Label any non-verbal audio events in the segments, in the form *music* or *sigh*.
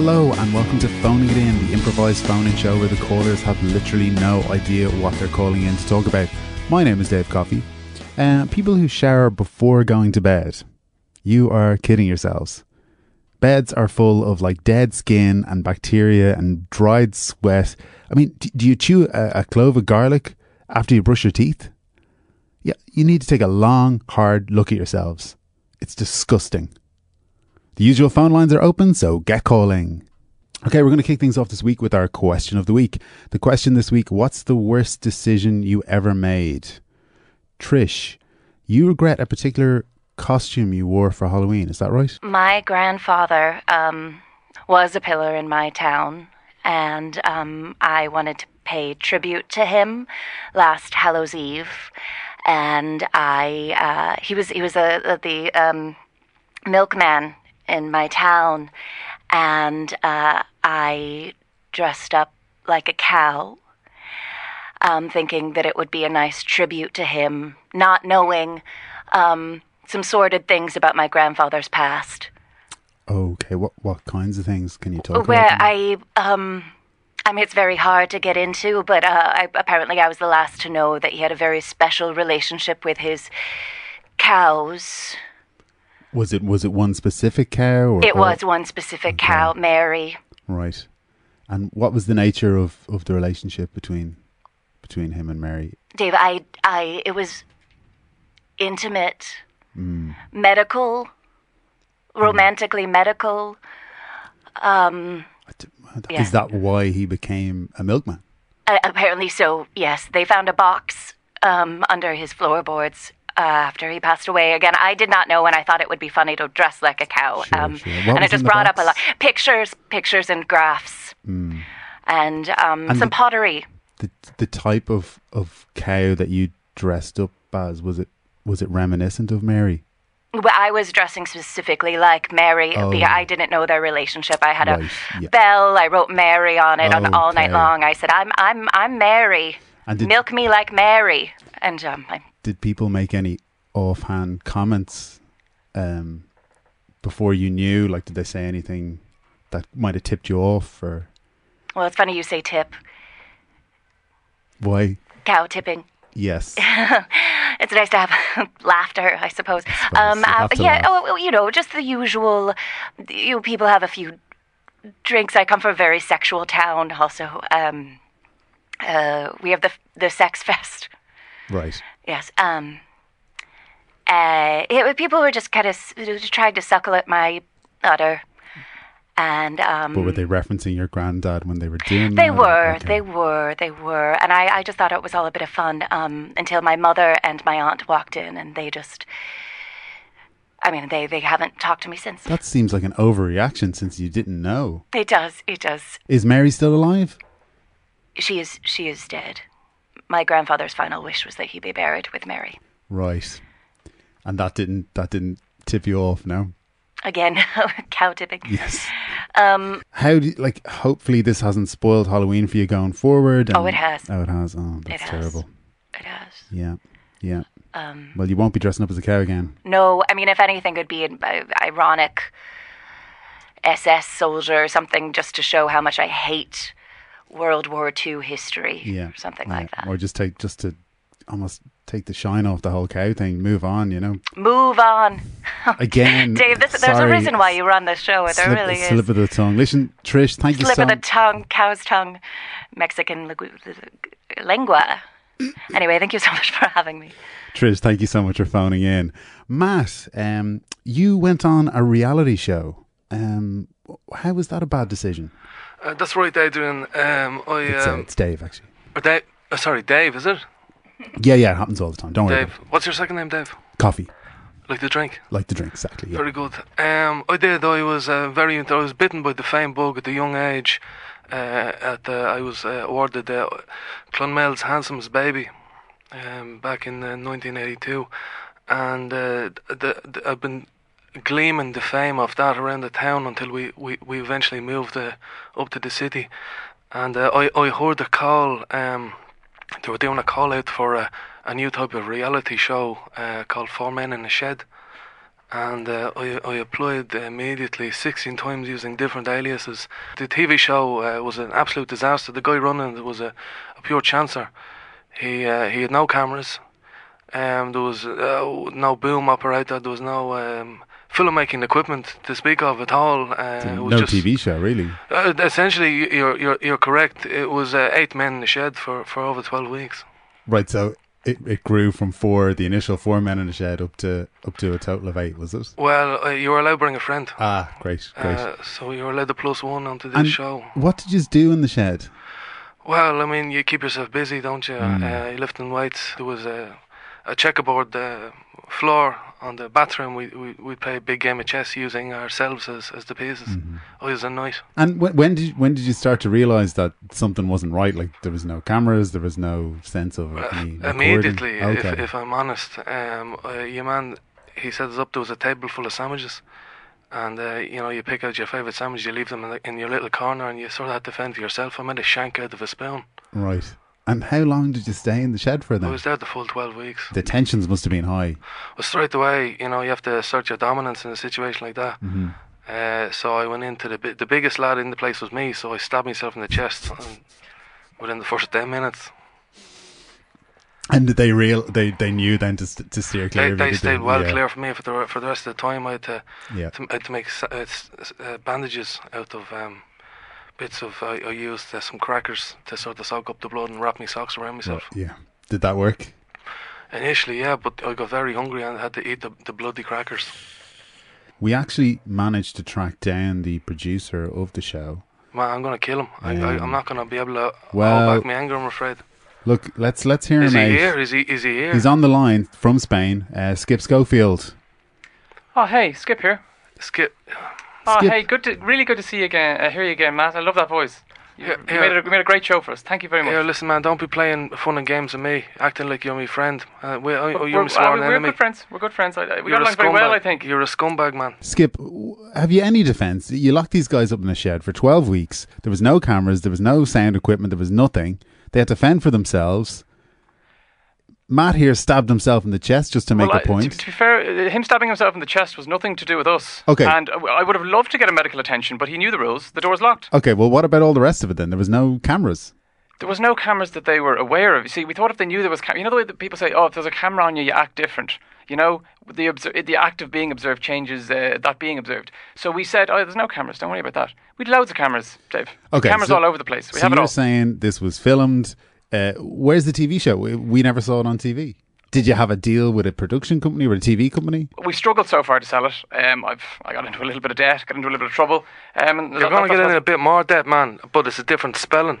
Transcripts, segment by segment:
Hello and welcome to Phoning It In, the improvised phone-in show where the callers have literally no idea what they're calling in to talk about. My name is Dave Coffey. Uh, people who shower before going to bed, you are kidding yourselves. Beds are full of like dead skin and bacteria and dried sweat. I mean, do you chew a, a clove of garlic after you brush your teeth? Yeah, you need to take a long, hard look at yourselves. It's disgusting. The usual phone lines are open, so get calling. Okay, we're going to kick things off this week with our question of the week. The question this week What's the worst decision you ever made? Trish, you regret a particular costume you wore for Halloween, is that right? My grandfather um, was a pillar in my town, and um, I wanted to pay tribute to him last Hallows Eve. And I, uh, he was he was a, a the um, milkman in my town, and uh, I dressed up like a cow, um, thinking that it would be a nice tribute to him, not knowing um, some sordid things about my grandfather's past. Okay, what what kinds of things can you talk Where about? Where I, um, I mean, it's very hard to get into, but uh, I, apparently I was the last to know that he had a very special relationship with his cows. Was it was it one specific cow? Or, It was one specific cow, Mary. right. And what was the nature of, of the relationship between between him and Mary? Dave, I, I, it was intimate, medical, romantically medical. Um, Yeah. Is that why he became a milkman? uh, apparently so. Yes, they found a box um, under his floorboards uh, after he passed away. Again, I did not know, and I thought it would be funny to dress like a cow. Sure, um, sure. And it just brought up a lot? Pictures, pictures, and graphs, and, um, And some the- pottery. The the type of, of cow that you dressed up as was it was it reminiscent of Mary? Well, I was dressing specifically like Mary. Oh. I didn't know their relationship. I had Right, a yeah. bell. I wrote Mary on it on all night long. I said, "I'm I'm I'm Mary. And did- Milk me like Mary." And um, I, Did people make any offhand comments um, before you knew? Like, did they say anything that might have tipped you off, or well, it's funny you say tip why? cow tipping. Yes, *laughs* It's nice to have *laughs* laughter, I suppose. Um, you have uh, yeah, laugh. oh, you know, just the usual. You know, people have a few drinks. I come from a very sexual town. Also, um, uh, we have the the sex *laughs* fest. Right. Yes. Um, uh, it, people were just kind of trying to suckle at my udder, and um, But were they referencing your granddad when they were doing they that? were, Okay. they were, they were, and I, I just thought it was all a bit of fun um, until my mother and my aunt walked in, and they just, I mean, they they haven't talked to me since. That seems like an overreaction since you didn't know. It does, it does. Is Mary still alive? She is, she is dead. My grandfather's final wish was that he be buried with Mary. Right. And that didn't that didn't tip you off, no? Again, *laughs* cow tipping. Yes. Um, How do you, like hopefully this hasn't spoiled Halloween for you going forward? Oh, it has. Oh, it has. Oh, that's has. terrible. it has. Yeah. Yeah. Um, Well, you won't be dressing up as a cow again. No, I mean, if anything, it'd be an uh, ironic SS soldier or something just to show how much I hate World War II history. Yeah. Or something yeah. like that. Or just take just to almost take the shine off the whole cow thing. Move on, you know. Move on. *laughs* Again, Dave, this, there's a reason why you run this show. There slip, really is. slip of the tongue. Listen, Trish, thank you Slip so of the tongue, cow's tongue, Mexican lingua. Anyway, thank you so much for having me. Trish, thank you so much for phoning in. Matt, um, you went on a reality show. Um, how was that a bad decision? Uh, that's right, Adrian. Um, I It's, uh, um, it's Dave, actually. or Dave. Uh, sorry, Dave. Is it Yeah, yeah, it happens all the time. Don't worry. Dave? What's your second name, Dave? Coffey, Like the drink. like the drink, exactly. Yeah. Very good. Um, I did. I was uh, very. I was bitten by the fame bug at a young age. Uh, at the, I was uh, awarded uh, Clonmel's handsomest baby um, back in uh, 1982, and uh, the, the, I've been gleaming the fame of that around the town until we, we, we eventually moved uh, up to the city. And uh, I, I heard a call. Um, they were doing a call out for a, a new type of reality show uh, called Four Men in a Shed and uh, I, I applied immediately 16 times using different aliases. The TV show uh, was an absolute disaster. The guy running it was a, a pure chancer. He uh, he had no cameras. Um, there was no boom operator. There was no um, filmmaking equipment to speak of at all. Uh, no just, TV show, really. Uh, essentially, you're you're you're correct. It was uh, eight men in the shed for, for over 12 weeks. Right, so it, it grew from four, the initial four men in the shed, up to up to a total of eight, was it? Well, uh, you were allowed to bring a friend. Ah, great, great. Uh, so you were allowed to plus one onto this and show. what did you do in the shed? Well, I mean, you keep yourself busy, don't you? Mm. Uh, you're lifting weights. There was a, a checkerboard uh, floor on the bathroom. We, we we play a big game of chess using ourselves as, as the pieces. Mm-hmm. Oh, it was a night. And when, when did you, when did you start to realize that something wasn't right? Like there was no cameras, there was no sense of? Uh, *laughs* Immediately, Okay. if, if I'm honest, um, uh, your man, he set us up. There was a table full of sandwiches, and uh, you know, you pick out your favourite sandwich, you leave them in, the, in your little corner, and you sort of had to fend for yourself. I made a shank out of a spoon. right. And how long did you stay in the shed for I was there the full twelve weeks. The tensions must have been high. Well, straight away, you know, you have to assert your dominance in a situation like that. Mm-hmm. Uh, so I went into the bi- the biggest lad in the place was me. So I stabbed myself in the chest and within the first ten minutes. And did they real they they knew then to st- to steer clear. They, they stayed well yeah. clear for me for the for the rest of the time. I had to Yeah. to, I had to make uh, uh, bandages out of um, bits of. I, I used uh, some crackers to sort of soak up the blood and wrap my socks around myself. Yeah. Did that work? Initially, yeah, but I got very hungry and had to eat the, the bloody crackers. We actually managed to track down the producer of the show. Man, I'm gonna kill him. I, I, Um, I'm not gonna be able to well- hold back my anger. I'm afraid. Look, let's let's hear Is him Is he out. here? Is he? Is he here? He's on the line from Spain. Uh, Skip Schofield. Oh, hey, Skip here. Skip. Oh, Skip. hey, good to really good to see you again. Uh, hear you again, Matt. I love that voice. You, Yeah, you yeah. made, a, you made a great show for us. Thank you very much. Here, listen, man. Don't be playing fun and games with me, acting like you're my friend. Uh, we, oh, We're- you're my uh, sworn we're enemy. good friends. We're good friends. I, I, we You're got a along very well, scumbag. I think. You're a scumbag, man. Skip, have you any defense? You locked these guys up in a shed for 12 weeks. There was no cameras, there was no sound equipment, there was nothing. They had to fend for themselves. Matt here stabbed himself in the chest just to make well, a point. To, to be fair, him stabbing himself in the chest was nothing to do with us. Okay. And I would have loved to get a medical attention, but he knew the rules. The door was locked. okay, well, what about all the rest of it then? There was no cameras. There was no cameras that they were aware of. You see, we thought if they knew there was, cam- you know, the way that people say, "Oh, if there's a camera on you, you act different." You know, the obser- the act of being observed changes uh, that being observed. So we said, "Oh, there's no cameras. Don't worry about that." We'd loads of cameras, Dave. Okay, cameras so- all over the place. We so have it all. you're saying this was filmed. Uh, where's the TV show? We, we never saw it on TV. Did you have a deal with a production company or a TV company? we struggled so far to sell it. Um, I've I got into a little bit of debt, got into a little bit of trouble. Um, You're that- gonna get in a bit more debt, man. But it's a different spelling.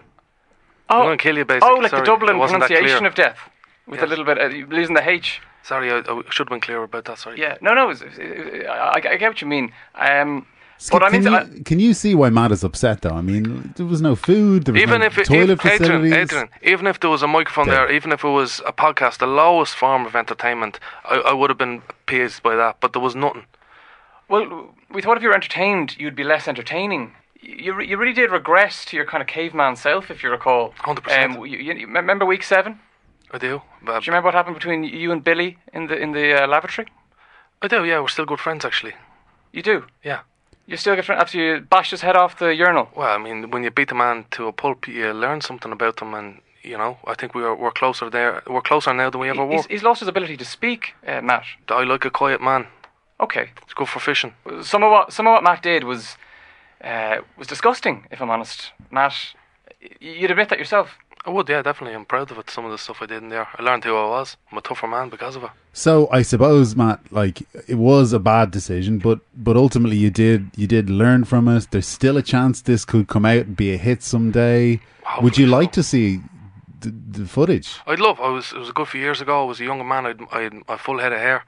oh, I'm gonna kill you, basically. Oh, like Sorry, the Dublin it wasn't that pronunciation of death, with a little bit uh, losing the H. Sorry, I, I should have been clearer about that. Sorry. Yeah, no, no, it was, it, it, I, I get what you mean. Um, Skip, but I mean, can, I- you, can you see why Matt is upset though? I mean, there was no food, there was Even no if it, toilet if, Adrian, facilities. Adrian, even if there was a microphone Yeah. there, even if it was a podcast, the lowest form of entertainment, I, I would have been pleased by that. But there was nothing. well, we thought if you were entertained, you'd be less entertaining. You, re- you really did regress to your kind of caveman self, if you recall. 100%. Um, you, you, you remember week seven? I do. But Do you remember what happened between you and Billy in the in the uh, lavatory? I do. Yeah, we're still good friends, actually. You do. Yeah. You still get friend after you bash his head off the urinal. Well, I mean, when you beat a man to a pulp, you learn something about them, and you know, I think we are we're closer there. We're closer now than we ever He's, were. he's lost his ability to speak, uh, Matt. I like a quiet man. Okay. It's good for fishing. Some of what some of what Matt did was uh, was disgusting. If I'm honest, Matt, you'd admit that yourself. Oh, I would, yeah, definitely. I'm proud of it. Some of the stuff I did in there, I learned who I was. I'm a tougher man because of it. So I suppose, Matt, like it was a bad decision, but but ultimately you did you did learn from it. There's still a chance this could come out and be a hit someday. Oh, would you Hopefully like to see the, the footage? I'd love. I was. It was a good few years ago. I was a younger man. I'd. I had a full head of hair.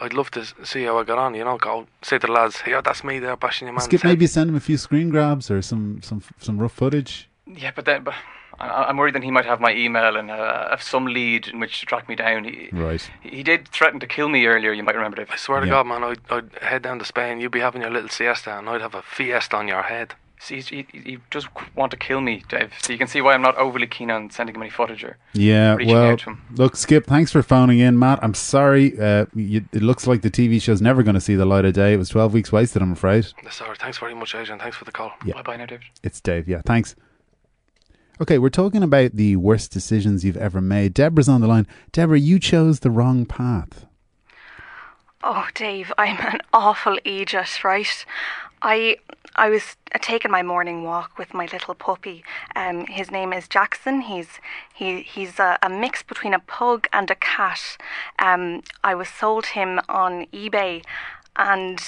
I'd love to see how I got on. You know, go say to the lads, "Yeah, that's me there, bashing your man." Skip, maybe send him a few screen grabs or some some some rough footage. Yeah, but then, but I, I'm worried that he might have my email and uh, have some lead in which to track me down. He, Right. he did threaten to kill me earlier. You might remember, Dave. I swear to Yeah. God, man, I'd, I'd head down to Spain. You'd be having your little siesta, and I'd have a fiesta on your head. See, he, you just want to kill me, Dave. So you can see why I'm not overly keen on sending him any footage or Yeah, reaching well, out to him. look, Skip, thanks for phoning in, Matt. I'm sorry. Uh, you, it looks like the TV show's never going to see the light of day. It was 12 weeks wasted, I'm afraid. Sorry, thanks very much, Adrian. Thanks for the call. Yeah. Bye bye now, David. It's Dave. Yeah, thanks. Okay, we're talking about the worst decisions you've ever made. Deborah's on the line. Deborah, you chose the wrong path. Oh, Dave, I'm an awful idiot, right? I I was taking my morning walk with my little puppy. Um, his name is Jackson. He's he he's a, a mix between a pug and a cat. Um, I was sold him on eBay, and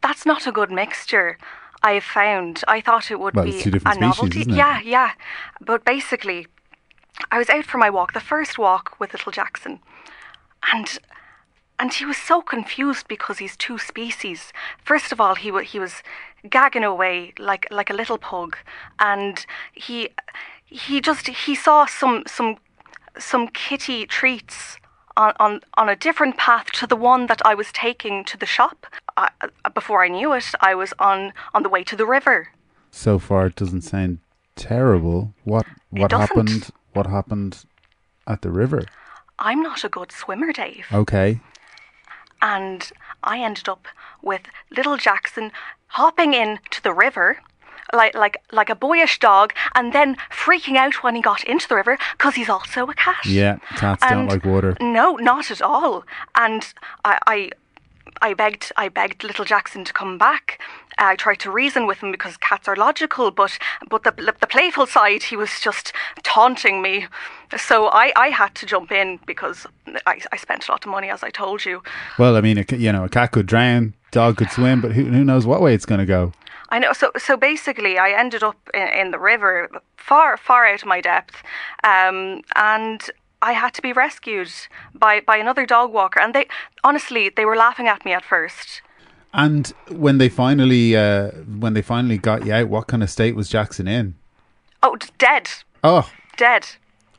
that's not a good mixture. I have found. I thought it would Well, be it's two different a species, novelty. Yeah, yeah. But basically, I was out for my walk, the first walk with little Jackson, and and he was so confused because he's two species. First of all, he he was gagging away like like a little pug, and he he just he saw some some some kitty treats on, on, on a different path to the one that I was taking to the shop. I, uh, before I knew it, I was on, on the way to the river. So far, it doesn't sound terrible. What what happened? What happened at the river? I'm not a good swimmer, Dave. Okay. and I ended up with little Jackson hopping in to the river like like like a boyish dog and then freaking out when he got into the river because he's also a cat. Yeah, cats don't like water. No, not at all. And I, I I begged I begged little Jackson to come back. I tried to reason with him because cats are logical, but but the the playful side he was just taunting me. So I, I had to jump in because I, I spent a lot of money as I told you. Well, I mean, you know, a cat could drown, dog could swim, but who, who knows what way it's going to go? I know. So, so basically, I ended up in, in the river, far, far out of my depth, um, and I had to be rescued by by another dog walker. And they, honestly, they were laughing at me at first. And when they finally, uh, when they finally got you out, what kind of state was Jackson in? Oh, dead, Oh, dead.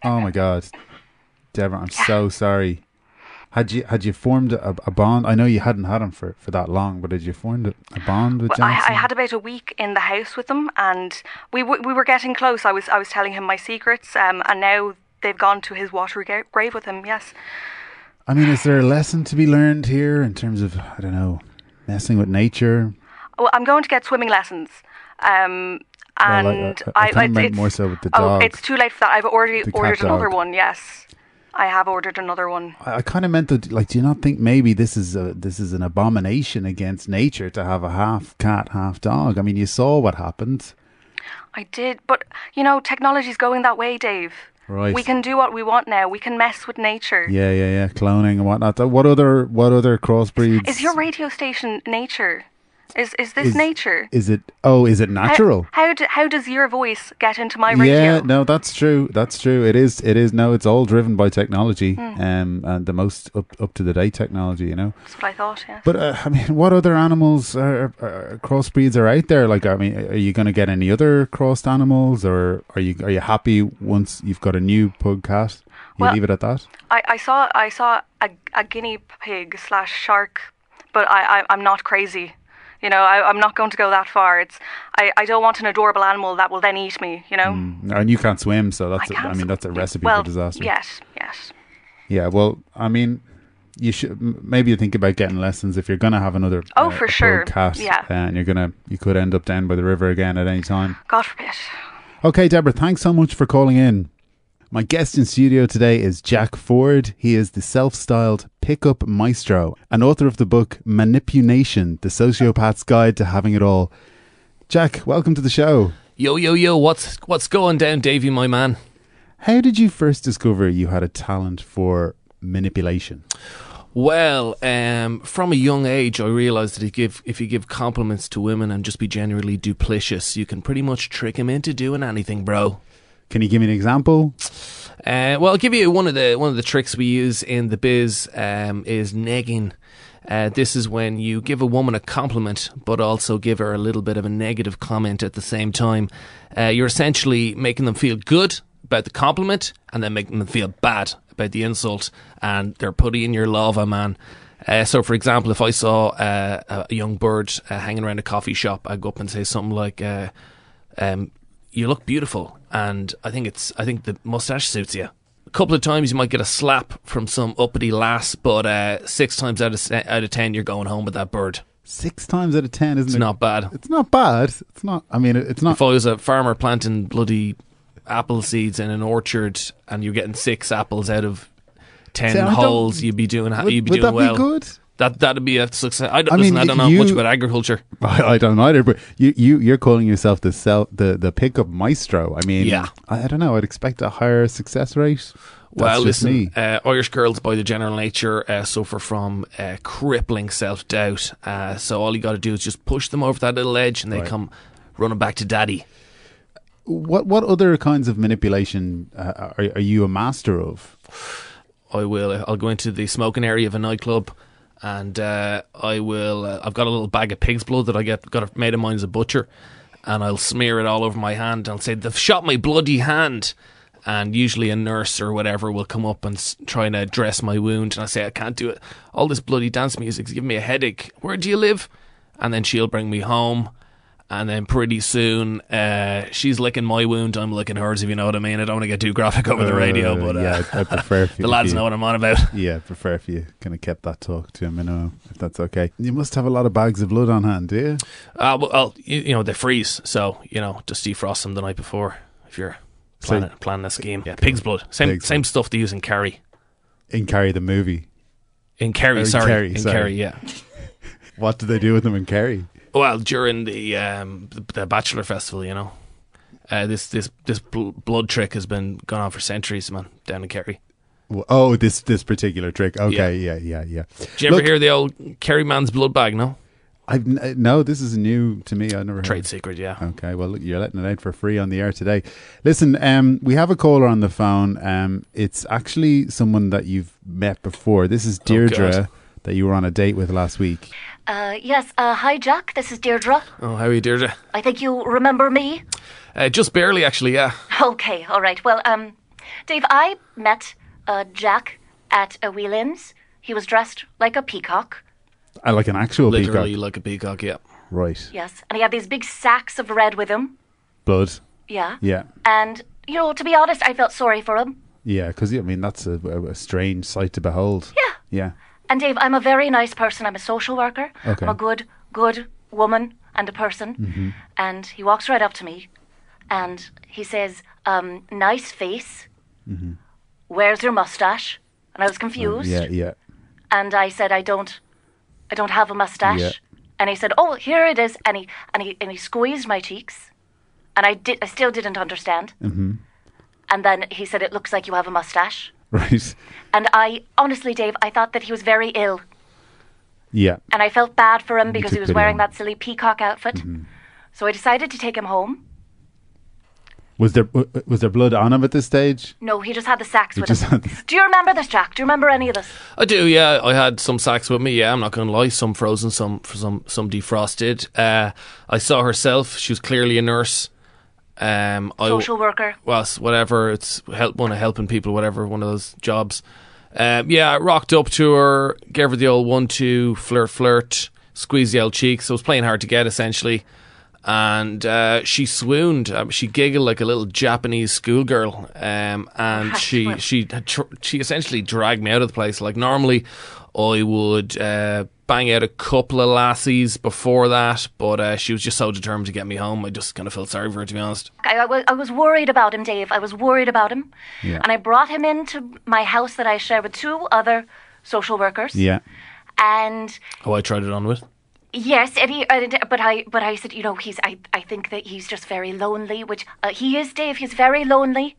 oh my God, Deborah, I'm so sorry. Had you had you formed a, a bond? I know you hadn't had him for, for that long, but had you formed a, a bond with Well, I? I had about a week in the house with them, and we w- we were getting close. I was I was telling him my secrets, um, and now they've gone to his watery gra- grave with him. Yes. I mean, is there a lesson to be learned here in terms of I don't know, messing with nature? Well, I'm going to get swimming lessons. Um, Well, I- and I- I kinda meant more so with the Oh, it's too late for that. I've already ordered another one. Yes, I have ordered another one. I, I kind of meant that. Like, do you not think maybe this is a this is an abomination against nature to have a half cat, half dog? I mean, you saw what happened. I did, but you know, technology's going that way, Dave. Right. We can do what we want now. We can mess with nature. Yeah, yeah, yeah. Cloning and whatnot. What other what other crossbreeds? Is your radio station nature? Is is this Is- nature? Is it? Oh, is it natural? How, do, how does your voice get into my radio? Yeah, no, that's true. That's true. It is. It is. No, it's all driven by technology, Hmm. um, and the most up up to the date technology. You know. That's what I thought. Yeah. But uh, I mean, *laughs* what other animals are, are crossbreeds are out there? Like, I mean, are you going to get any other crossed animals, or are you are you happy once you've got a new pug cat? You Well- leave it at that. I, I saw I saw a, a guinea pig slash shark, but I, I I'm not crazy. You know, I, I'm not going to go that far. It's I, I don't want an adorable animal that will then eat me. You know. And you can't swim, so that's. I a- I mean, that's a recipe well, for disaster. Yes, yes. Yeah. Well, I mean. You should maybe you think about getting lessons if you're gonna have another Oh, uh, for sure. cat, Yeah. uh, and you're gonna you could end up down by the river again at any time. God forbid. Okay, Deborah, thanks so much for calling in. My guest in studio today is Jack Ford. He is the self styled pickup maestro and author of the book ManipuNation The Sociopath's Guide to Having It All. Jack, welcome to the show. Yo, yo, yo, what's what's going down, Davey, my man? How did you first discover you had a talent for manipulation? Well, um, from a young age, I realised that if you, give, if you give compliments to women and just be generally duplicitous, you can pretty much trick them into doing anything, bro. Can you give me an example? Uh, well, I'll give you one of the one of the tricks we use in the biz um, is negging. Uh, this is when you give a woman a compliment, but also give her a little bit of a negative comment at the same time. Uh, you're essentially making them feel good about the compliment, and then making them feel bad about the insult, and they're putting in your lava, man. Uh, so, for example, if I saw uh, a young bird uh, hanging around a coffee shop, I'd go up and say something like, uh, um, "You look beautiful," and I think it's I think the mustache suits you. A couple of times you might get a slap from some uppity lass, but uh, six times out of out of ten you're going home with that bird. Six times out of ten, isn't It's it? not bad. It's not bad. It's not. I mean, it's not. If I was a farmer planting bloody apple seeds in an orchard and you're getting six apples out of ten See, holes, you'd be doing Would, you'd be would doing that well. be good? That that'd be a success. I don't, I listen, mean, I don't know you- much about agriculture. *laughs* I, I don't either. But you, you, you're calling yourself the self, the the pickup maestro. I mean, Yeah. I, I don't know. I'd expect a higher success rate. That's well, just listen, me. uh, Irish girls by the general nature uh, suffer from uh, crippling self doubt. Uh, so all you got to do is just push them over that little edge, and they Right. come running back to daddy. What what other kinds of manipulation uh, are, are you a master of? I will. I'll go into the smoking area of a nightclub, and uh, I will. Uh, I've got a little bag of pig's blood that I get got a mate of as a butcher, and I'll smear it all over my hand. I'll say they've shot my bloody hand, and usually a nurse or whatever will come up and s- try and dress my wound, and I say I can't do it. All this bloody dance music's giving me a headache. Where do you live? And then she'll bring me home. And then pretty soon, uh, she's licking my wound. I'm licking hers. If you know what I mean. I don't want to get too graphic over the radio, Uh, but uh, yeah, I, prefer *laughs* the lads you- know what I'm on about. *laughs* Yeah, I prefer if you kind of kept that talk to a minimum, if that's okay. You must have a lot of bags of blood on hand, do you? Uh, well, you, you know they freeze, so you know just defrost them the night before if you're So- planning, planning a scheme. Yeah, pig's blood, same Pig's same stuff they use in Kerry. In Carrie the movie. In Kerry, Oh, in sorry, Kerry, in sorry. Kerry, yeah. *laughs* What do they do with them in Kerry? Well, during the um, the, Bachelor Festival, you know, uh, this this this bl- blood trick has been going on for centuries, man, down in Kerry. Oh, this this particular trick. Okay, yeah, yeah, yeah. Did you ever Look- hear the old Kerry man's blood bag? No, I've n- uh, no. This is new to me. I never heard. trade secret. Yeah. Okay, well, look, you're letting it out for free on the air today. Listen, um, we have a caller on the phone. Um, it's actually someone that you've met before. This is Deirdre God. That you were on a date with last week. Uh, yes, uh, hi, Jack. This is Deirdre. Oh, how are you, Deirdre? I think you remember me. Uh, just barely, actually. Yeah. Okay, all right. Well, um, Dave, I met uh, Jack at a Whelan's. He was dressed like a peacock. I like an actual Literally peacock. like a peacock. Yeah. Right. Yes, and he had these big sacks of red with him. Blood. Yeah. Yeah. And you know, to be honest, I felt sorry for him. Yeah, because, I mean, that's a, a, a strange sight to behold. Yeah. Yeah. And Dave, I'm a very nice person. I'm a social worker. Okay. I'm a good, good woman and a person. Mm-hmm. And he walks right up to me, and he says, um, "Nice face. Where's your mustache?" And I was confused. Mm-hmm. Yeah, yeah. and I said, "I don't, I don't have a mustache." Yeah. And he said, "Oh, here it is." And he and he and he squeezed my cheeks, and I did. I still didn't understand. Mm-hmm. And then he said, "It looks like you have a mustache." *laughs* Right. And I honestly, Dave, I thought that he was very ill, Yeah. and I felt bad for him because he was wearing on that silly peacock outfit. So I decided to take him home. Was there was there blood on him at this stage? No, he just had the sacks He with just him. had the- Do you remember this, Jack? Do you remember any of this? I do, yeah. I had some sacks with me. Yeah, I'm not going to lie. Some frozen, some some some defrosted. Uh, I saw herself. She was clearly a nurse. Um, I, Social worker. well, whatever. It's help one of helping people, whatever. One of those jobs. Um, yeah, I rocked up to her, gave her the old one-two flirt, flirt, squeeze the old cheeks. I was playing hard to get, essentially, and uh, she swooned. Um, she giggled like a little Japanese schoolgirl, um, and *laughs* she she had tr- she essentially dragged me out of the place. Like normally, I would uh, bang out a couple of lassies before that, but uh, she was just so determined to get me home. I just kind of felt sorry for her, to be honest. I, I, was, I was worried about him, Dave. I was worried about him. Yeah. And I brought him into my house that I share with two other social workers. Yeah. And Oh, I tried it on with. yes, and he, and, but I, but I said, you know, he's. I, I think that he's just very lonely. Which uh, he is, Dave. He's very lonely.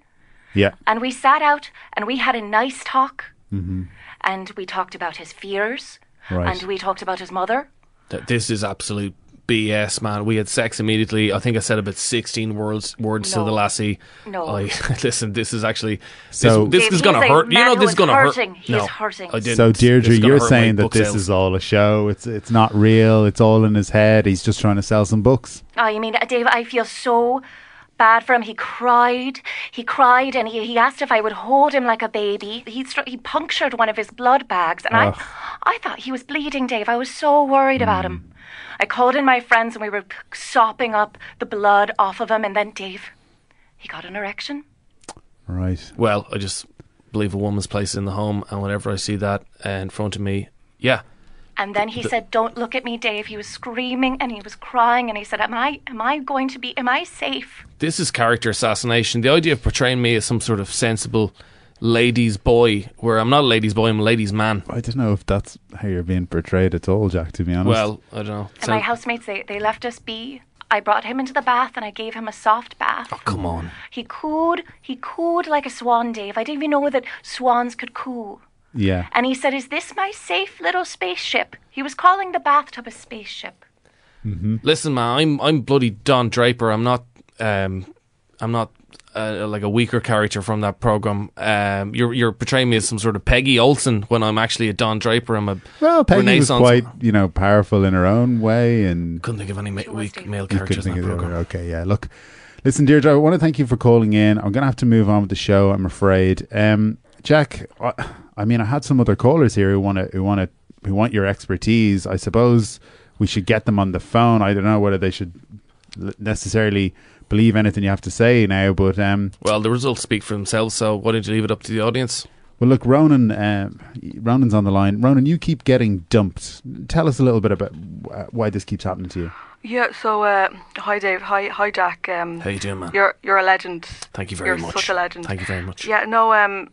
Yeah. And we sat out and we had a nice talk. Mm-hmm. And we talked about his fears. Right. And we talked about his mother. Th- This is absolute BS, man. We had sex immediately. I think I said about 16 words words to No. the lassie. No. I *laughs* listen, this is actually So- this, this Dave, is going to he's a hurt. You man know who this is is going to hurt. hurting. He no, is hurting. I didn't. So This Deirdre, is gonna you're hurt my saying that book this sales. is all a show. It's it's not real. It's all in his head. He's just trying to sell some books. Oh, you mean, uh, Dave, I feel so bad for him. He cried. He cried and he, he asked if I would hold him like a baby. He, str- he punctured one of his blood bags and Ugh. I, I thought he was bleeding, Dave. I was so worried about him. I called in my friends and we were sopping up the blood off of him. And then, Dave, he got an erection. Right. Well, I just believe a woman's place in the home, and whenever I see that uh, in front of me, yeah, And then he said, "Don't look at me, Dave." He was screaming and he was crying, and he said, "Am I, am I going to be, am I safe?" this is character assassination. The idea of portraying me as some sort of sensible ladies' boy, where I'm not a ladies' boy, I'm a ladies' man. I don't know if that's how you're being portrayed at all, Jack. To be honest. Well, I don't know. And my housemates, they, they left us be. I brought him into the bath and I gave him a soft bath. Oh, come on. He cooed, he cooed like a swan, Dave. I didn't even know that swans could coo. Yeah. And he said, "Is this my safe little spaceship?" He was calling the bathtub a spaceship. Mm-hmm. Listen, man, I'm I'm bloody Don Draper. I'm not um I'm not uh, like a weaker character from that program. Um, you're you're portraying me as some sort of Peggy Olson when I'm actually a Don Draper. I'm a Well, Peggy Renaissance. was quite, you know, powerful in her own way, and couldn't think of any ma- weak Dave. male characters in think that program. other. Okay, yeah. Look, listen, Deirdre, I want to thank you for calling in. I'm going to have to move on with the show. I'm afraid. Um, Jack, I, I mean, I had some other callers here who want to, who want to, who want your expertise. I suppose we should get them on the phone. I don't know whether they should necessarily believe anything you have to say now, but um, Well, the results speak for themselves. So why don't you leave it up to the audience? Well, look, Ronan. Uh, Ronan's on the line. Ronan, you keep getting dumped. Tell us a little bit about uh, why this keeps happening to you. Yeah. So, uh, hi Dave. Hi, hi Jack. Um, How you doing, man? You're you're a legend. Thank you very you're much. such a legend. Thank you very much. Yeah. No. Um.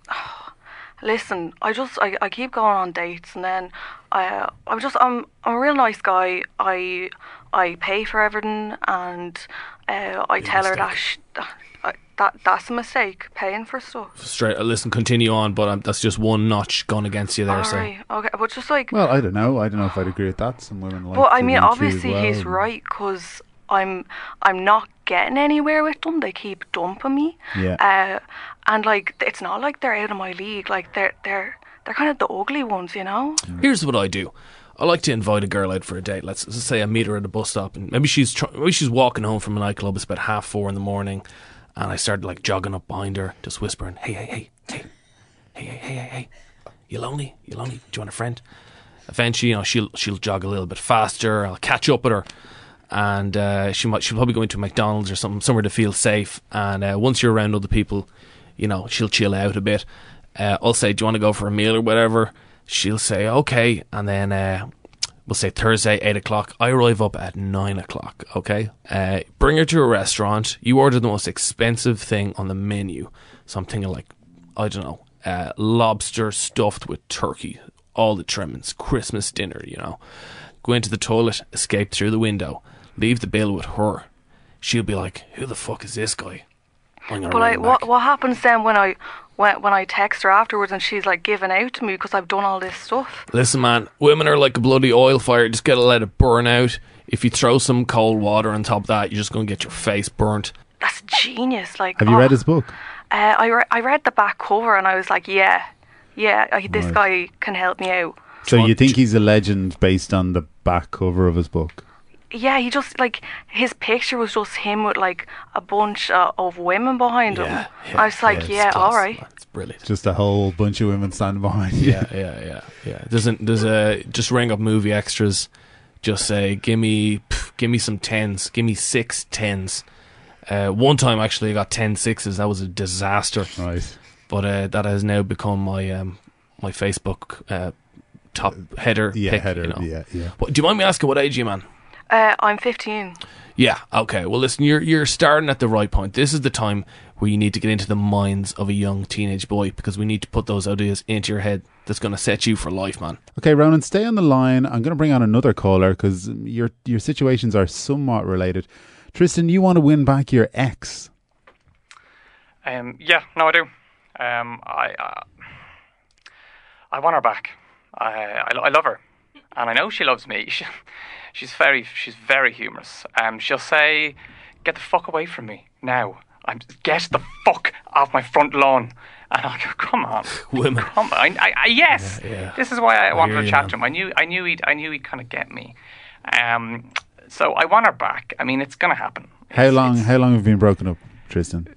Listen, I just I, I keep going on dates and then I I'm just I'm I'm a real nice guy. I I pay for everything and uh, I tell her that, sh- that that that's a mistake paying for stuff. Straight. Uh, listen, continue on, but um, that's just one notch gone against you there. So Alright, okay, but just like Well, I don't know. I don't know if I'd agree with that. Some women like. But I mean, run through as obviously well. he's right because I'm I'm not getting anywhere with them. They keep dumping me. Yeah. Uh, and like it's not like they're out of my league. Like they're they're they're kind of the ugly ones, you know. Here's what I do. I like to invite a girl out for a date. Let's, let's say I meet her at a bus stop, and maybe she's tr- maybe she's walking home from a nightclub. It's about half four in the morning, and I start like jogging up behind her, just whispering, "Hey, hey, hey, hey, hey, hey, hey, hey, hey, you lonely? You lonely? Do you want a friend?" Eventually, you know, she'll she'll jog a little bit faster. I'll catch up with her, and uh, she might she'll probably go into McDonald's or something somewhere to feel safe. And uh, once you're around other people, you know, she'll chill out a bit. Uh, I'll say, "Do you want to go for a meal or whatever?" She'll say, "Okay," and then uh, we'll say Thursday, eight o'clock. I arrive up at nine o'clock. Okay, uh, bring her to a restaurant. You order the most expensive thing on the menu. Something like, I don't know, uh, lobster stuffed with turkey, all the trimmings, Christmas dinner. You know, go into the toilet, escape through the window, leave the bill with her. She'll be like, "Who the fuck is this guy?" I'm But ring like, what what happens then when I when when I text her afterwards and she's like giving out to me because I've done all this stuff? Listen, man, women are like a bloody oil fire. Just gotta let it burn out. If you throw some cold water on top of that, you're just gonna get your face burnt. That's genius. Like, Have you oh, read his book? Uh, I re- I read the back cover and I was like, yeah, yeah, I, this Right. guy can help me out. So want- you think he's a legend based on the back cover of his book? Yeah, he just like his picture was just him with like a bunch uh, of women behind him. I was like, it's yeah, all right. It's brilliant. Just a whole bunch of women standing behind you. yeah, yeah, yeah, yeah. There's a, there's a just ring up movie extras. Just say, give me, pff, give me some tens. Give me six tens. Uh, one time actually, I got ten sixes. That was a disaster. Right. But uh, that has now become my um, my Facebook uh, top header. Yeah, pick, header. you know. Yeah, yeah. What, do you mind me asking what age are you, man? Uh, I'm 15. Yeah. Okay. Well, listen, you're you're starting at the right point. This is the time where you need to get into the minds of a young teenage boy because we need to put those ideas into your head. That's going to set you for life, man. Okay, Ronan, stay on the line. I'm going to bring on another caller because your your situations are somewhat related. Tristan, you want to win back your ex? Um, yeah, no, I do. Um, I, uh, I want her back. I, I, I love her, and I know she loves me. *laughs* She, she's very, she's very humorous. Um, she'll say, "Get the fuck away from me now." I'm get the fuck off my front lawn. *laughs* And I go, come on, *laughs* Women. come on. I, I, I, yes, Yeah, yeah. this is why I wanted to chat man. to him. I knew, I knew he'd, I knew he'd kind of get me. Um, so I want her back. I mean, it's gonna happen. How It's- long? it's- How long have you been broken up? Tristan? *sighs*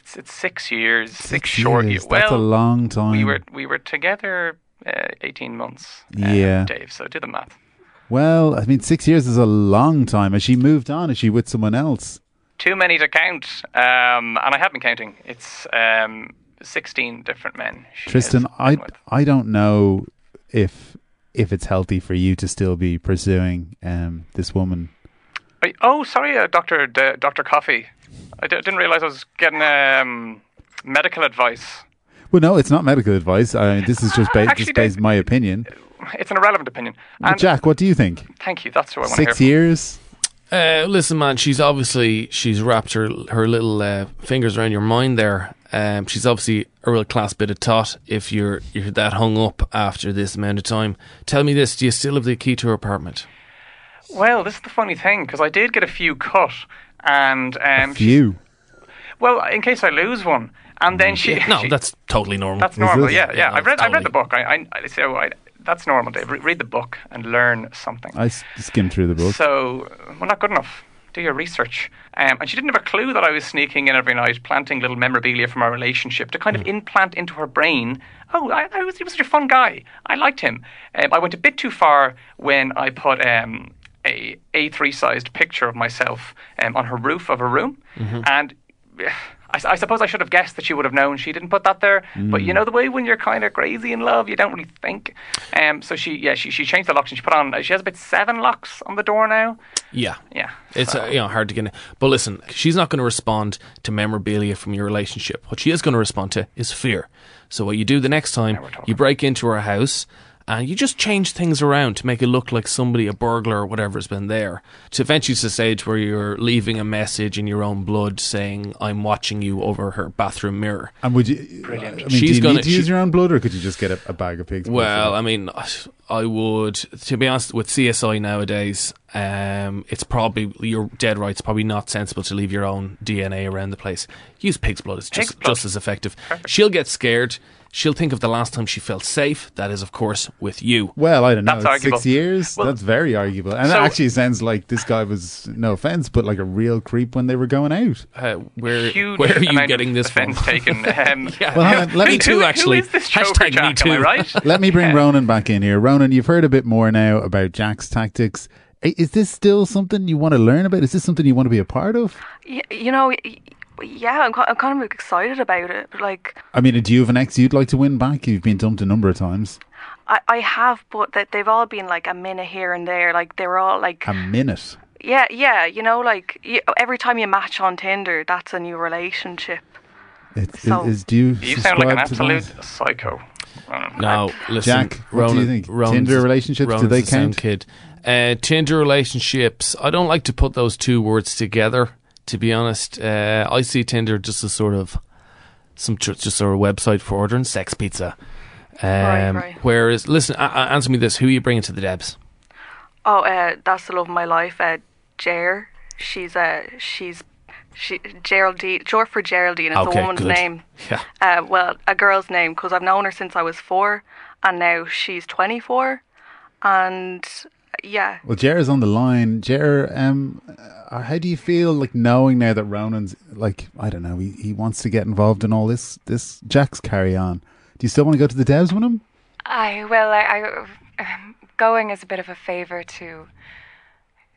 It's, it's six years, six, short years. years. That's well, a long time. we were we were together uh, eighteen months. uh, Yeah. Dave. So do the math. Well, I mean, six years is a long time. Has she moved on? Is she with someone else? Too many to count, um, and I have been counting. It's um, sixteen different men. Tristan, I with. I don't know if if it's healthy for you to still be pursuing um, this woman. You- Oh, sorry, uh, Doctor D- Doctor Coffey. I d- didn't realize I was getting um, medical advice. Well, no, it's not medical advice. I mean, this is just *laughs* based, Actually, just based my opinion. It's an irrelevant opinion. And Jack, what do you think? thank you. That's what I want to Six hear. years? Uh, listen, man, she's obviously she's wrapped her her little uh, fingers around your mind there. Um, she's obviously a real class bit of tot. If you're you're that hung up after this amount of time, tell me this: Do you still have the key to her apartment? Well, this is the funny thing because I did get a few cut, and um, she- Few. well, in case I lose one, and then she Yeah, no, she- that's totally normal. that's normal. Yeah, yeah. Yeah, I've read that's I've read the book. I, I so I, that's normal, Dave. Re- read the book and learn something. I s- skimmed through the book. So, well, not good enough. Do your research. Um, and she didn't have a clue that I was sneaking in every night, planting little memorabilia from our relationship to Hmm. kind of implant into her brain. Oh, I, I was, he was such a fun guy. I liked him. Um, I went a bit too far when I put um, a A3 sized picture of myself um, on her roof of her room. Mm-hmm. And. I, I suppose I should have guessed that she would have known she didn't put that there, but Mm. you know the way when you're kind of crazy in love, you don't really think. Um, so she, yeah, she, she changed the locks and she put on. She has about seven locks on the door now. Yeah. Yeah, It's so- uh, you know hard to get. In. But listen, she's not going to respond to memorabilia from your relationship. What she is going to respond to is fear. So what you do the next time, you break into her house and you just change things around to make it look like somebody, a burglar or whatever, has been there. To eventually to the stage where you're leaving a message in your own blood saying, "I'm watching you" over her bathroom mirror. And would you? Brilliant. I mean, She's do you gonna- need to use your own blood, or could you just get a, a bag of pigs? Well. I mean, I would, to be honest, with CSI nowadays, um, it's probably you're dead right. It's probably not sensible to leave your own DNA around the place. Use pig's blood; it's just Pig's blood. just as effective. She'll get scared. She'll think of the last time she felt safe. That is, of course, with you. Well, I don't know. That's It's arguable. Six years? Well- That's very arguable. And So- that actually sounds like this guy was, no offense, but like a real creep when they were going out. Uh, where Huge where are you getting of this from? taken. *laughs* Um, Yeah. Well, hang on, let me me- too. who- actually, Who is this Hashtag Jack, me too. Am I right? Let me bring Ronan back in here. Ronan, you've heard a bit more now about Jack's tactics. Is this still something you want to learn about? Is this something you want to be a part of? Y- you know, y- yeah, I'm, I'm kind of excited about it. Like, I mean, do you have an ex you'd like to win back? You've been dumped a number of times. I, I have, but that they've all been like a minute here and there. Like, they were all like, A minute. yeah, yeah, you know, like y every time you match on Tinder, that's a new relationship. It's, So- is, do you, You sound like an absolute that? psycho. Um, No, listen, Jack, what do you think? Ronan's- Tinder relationships, do they a sound count? Kid. Uh, Tinder relationships. I don't like to put those two words together. To be honest, uh, I see Tinder just as sort of some just sort of website for ordering sex pizza. Um, Right, right. Whereas, listen, uh, answer me this: Who are you bringing to the Debs? Oh, uh, that's the love of my life. Uh, Jer, she's uh, she's she Geraldine, short for Geraldine. It's Okay, a woman's good. name. *laughs* Yeah. Uh, well, a girl's name because I've known her since I was four, and now she's twenty four, and yeah, Well, Jer's on the line. Jer, um, uh, how do you feel like knowing now that Ronan's like I don't know, he, he wants to get involved in all this this Jack's carry on. Do you still want to go to the Debs with him? I well, I, I um, going is a bit of a favor to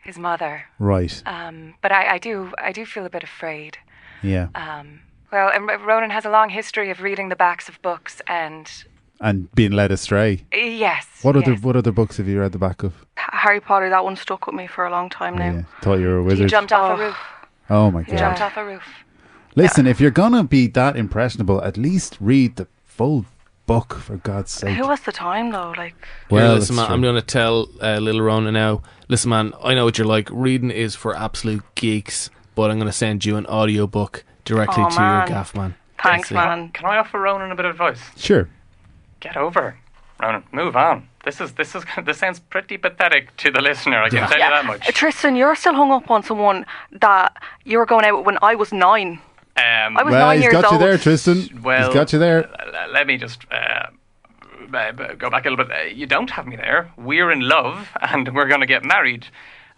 his mother, Right. um, but I, I do I do feel a bit afraid. Yeah. Um, well, and Ronan has a long history of reading the backs of books, and and being led astray. yes, What other what other books have you read the back of? Harry Potter. That one stuck with me for a long time now. Yeah. Thought you were a He wizard. jumped off Oh. a roof. Oh my He god. jumped off a roof. Listen, if you're gonna be that impressionable, at least read the full book for God's sake. Who has the time though? Like, Here, Well, listen, that's man, I'm going to tell uh, little Rona now. Listen, man, I know what you're like. Reading is for absolute geeks, but I'm going to send you an audio book directly Aw, to man. your gaff, man. thanks, That's it. man. Can I offer Ronan a bit of advice? Sure. Get over her. Ronan, move on. This is this is *laughs* this sounds pretty pathetic to the listener. I can tell you that Uh, much. Tristan, you're still hung up on someone that you were going out with when I was nine. Um, I was Well, nine he's years got you old. there, Tristan. Well, he's got you there. l- l- let me just uh, b- b- go back a little bit. Uh, you don't have me there. We're in love, *laughs* and we're going to get married.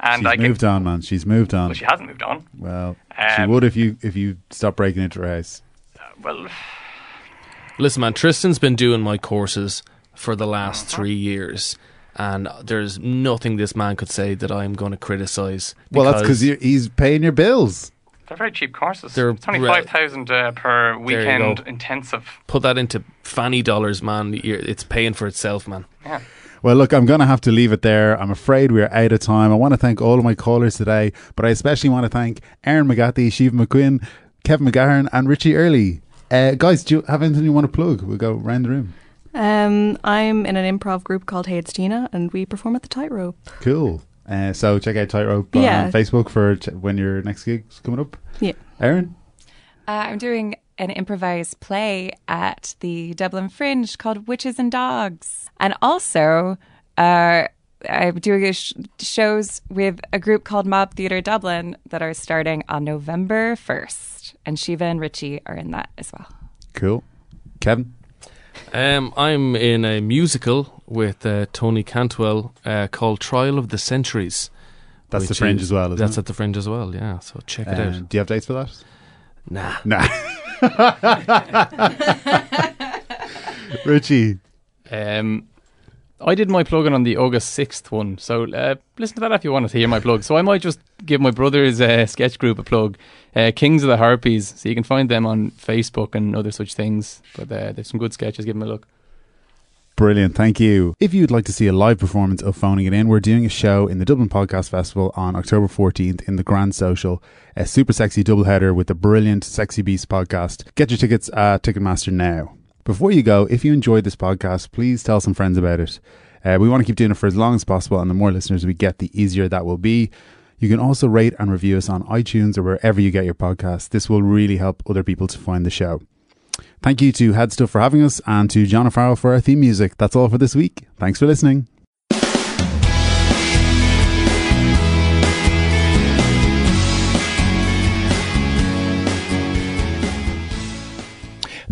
And She's I can. moved on, man. She's moved on. Well, she hasn't moved on. Well, she Um, would if you if you stop breaking into her house. Well, Listen, man, Tristan's been doing my courses for the last Uh-huh. three years, and there's nothing this man could say that I'm going to criticize. Well, that's because he's paying your bills. they're very cheap courses. They're it's only re- five thousand uh, per weekend intensive. put that into fanny dollars, man. You're, it's paying for itself, man. Yeah. Well, look, I'm going to have to leave it there. I'm afraid we're out of time. I want to thank all of my callers today, but I especially want to thank Erin McGathy, Siomha McQuinn, Kevin McGahern, and Richie Earley. Uh, guys, do you have anything you want to plug? We'll go round the room. Um, I'm in an improv group called Hey It's Tina, and we perform at the Tightrope. Cool. Uh, so check out Tightrope Yeah. on Facebook for ch- when your next gig's coming up. Yeah. Erin? Uh, I'm doing an improvised play at the Dublin Fringe called Witches and Dogs. And also, uh, I'm doing sh- shows with a group called Mob Theatre Dublin that are starting on November 1st. And Siomha and Richie are in that as well. Cool. Kevin? Um, I'm in a musical with uh, Tony Cantwell uh, called Trial of the Centuries. That's the Fringe is- as well, isn't That's it? at the Fringe as well, yeah. So check it Um, out. do you have dates for that? Nah. Nah. *laughs* *laughs* Richie? Um, I did my plug-in on the August 6th one, so uh, listen to that if you want to hear my plug. So I might just give my brother's uh, sketch group a plug, uh, Kings of the Harpies. So you can find them on Facebook and other such things. But uh, there's some good sketches. Give them a look. Brilliant, thank you. If you'd like to see a live performance of Phoning It In, we're doing a show in the Dublin Podcast Festival on October 14th in the Grand Social, a super sexy doubleheader with the brilliant Sexy Beast podcast. Get your tickets at Ticketmaster now. Before you go, if you enjoyed this podcast, please tell some friends about it. Uh, we want to keep doing it for as long as possible, and the more listeners we get, the easier that will be. You can also rate and review us on iTunes or wherever you get your podcasts. This will really help other people to find the show. Thank you to Head Stuff for having us and to John O'Farrell for our theme music. That's all for this week. Thanks for listening.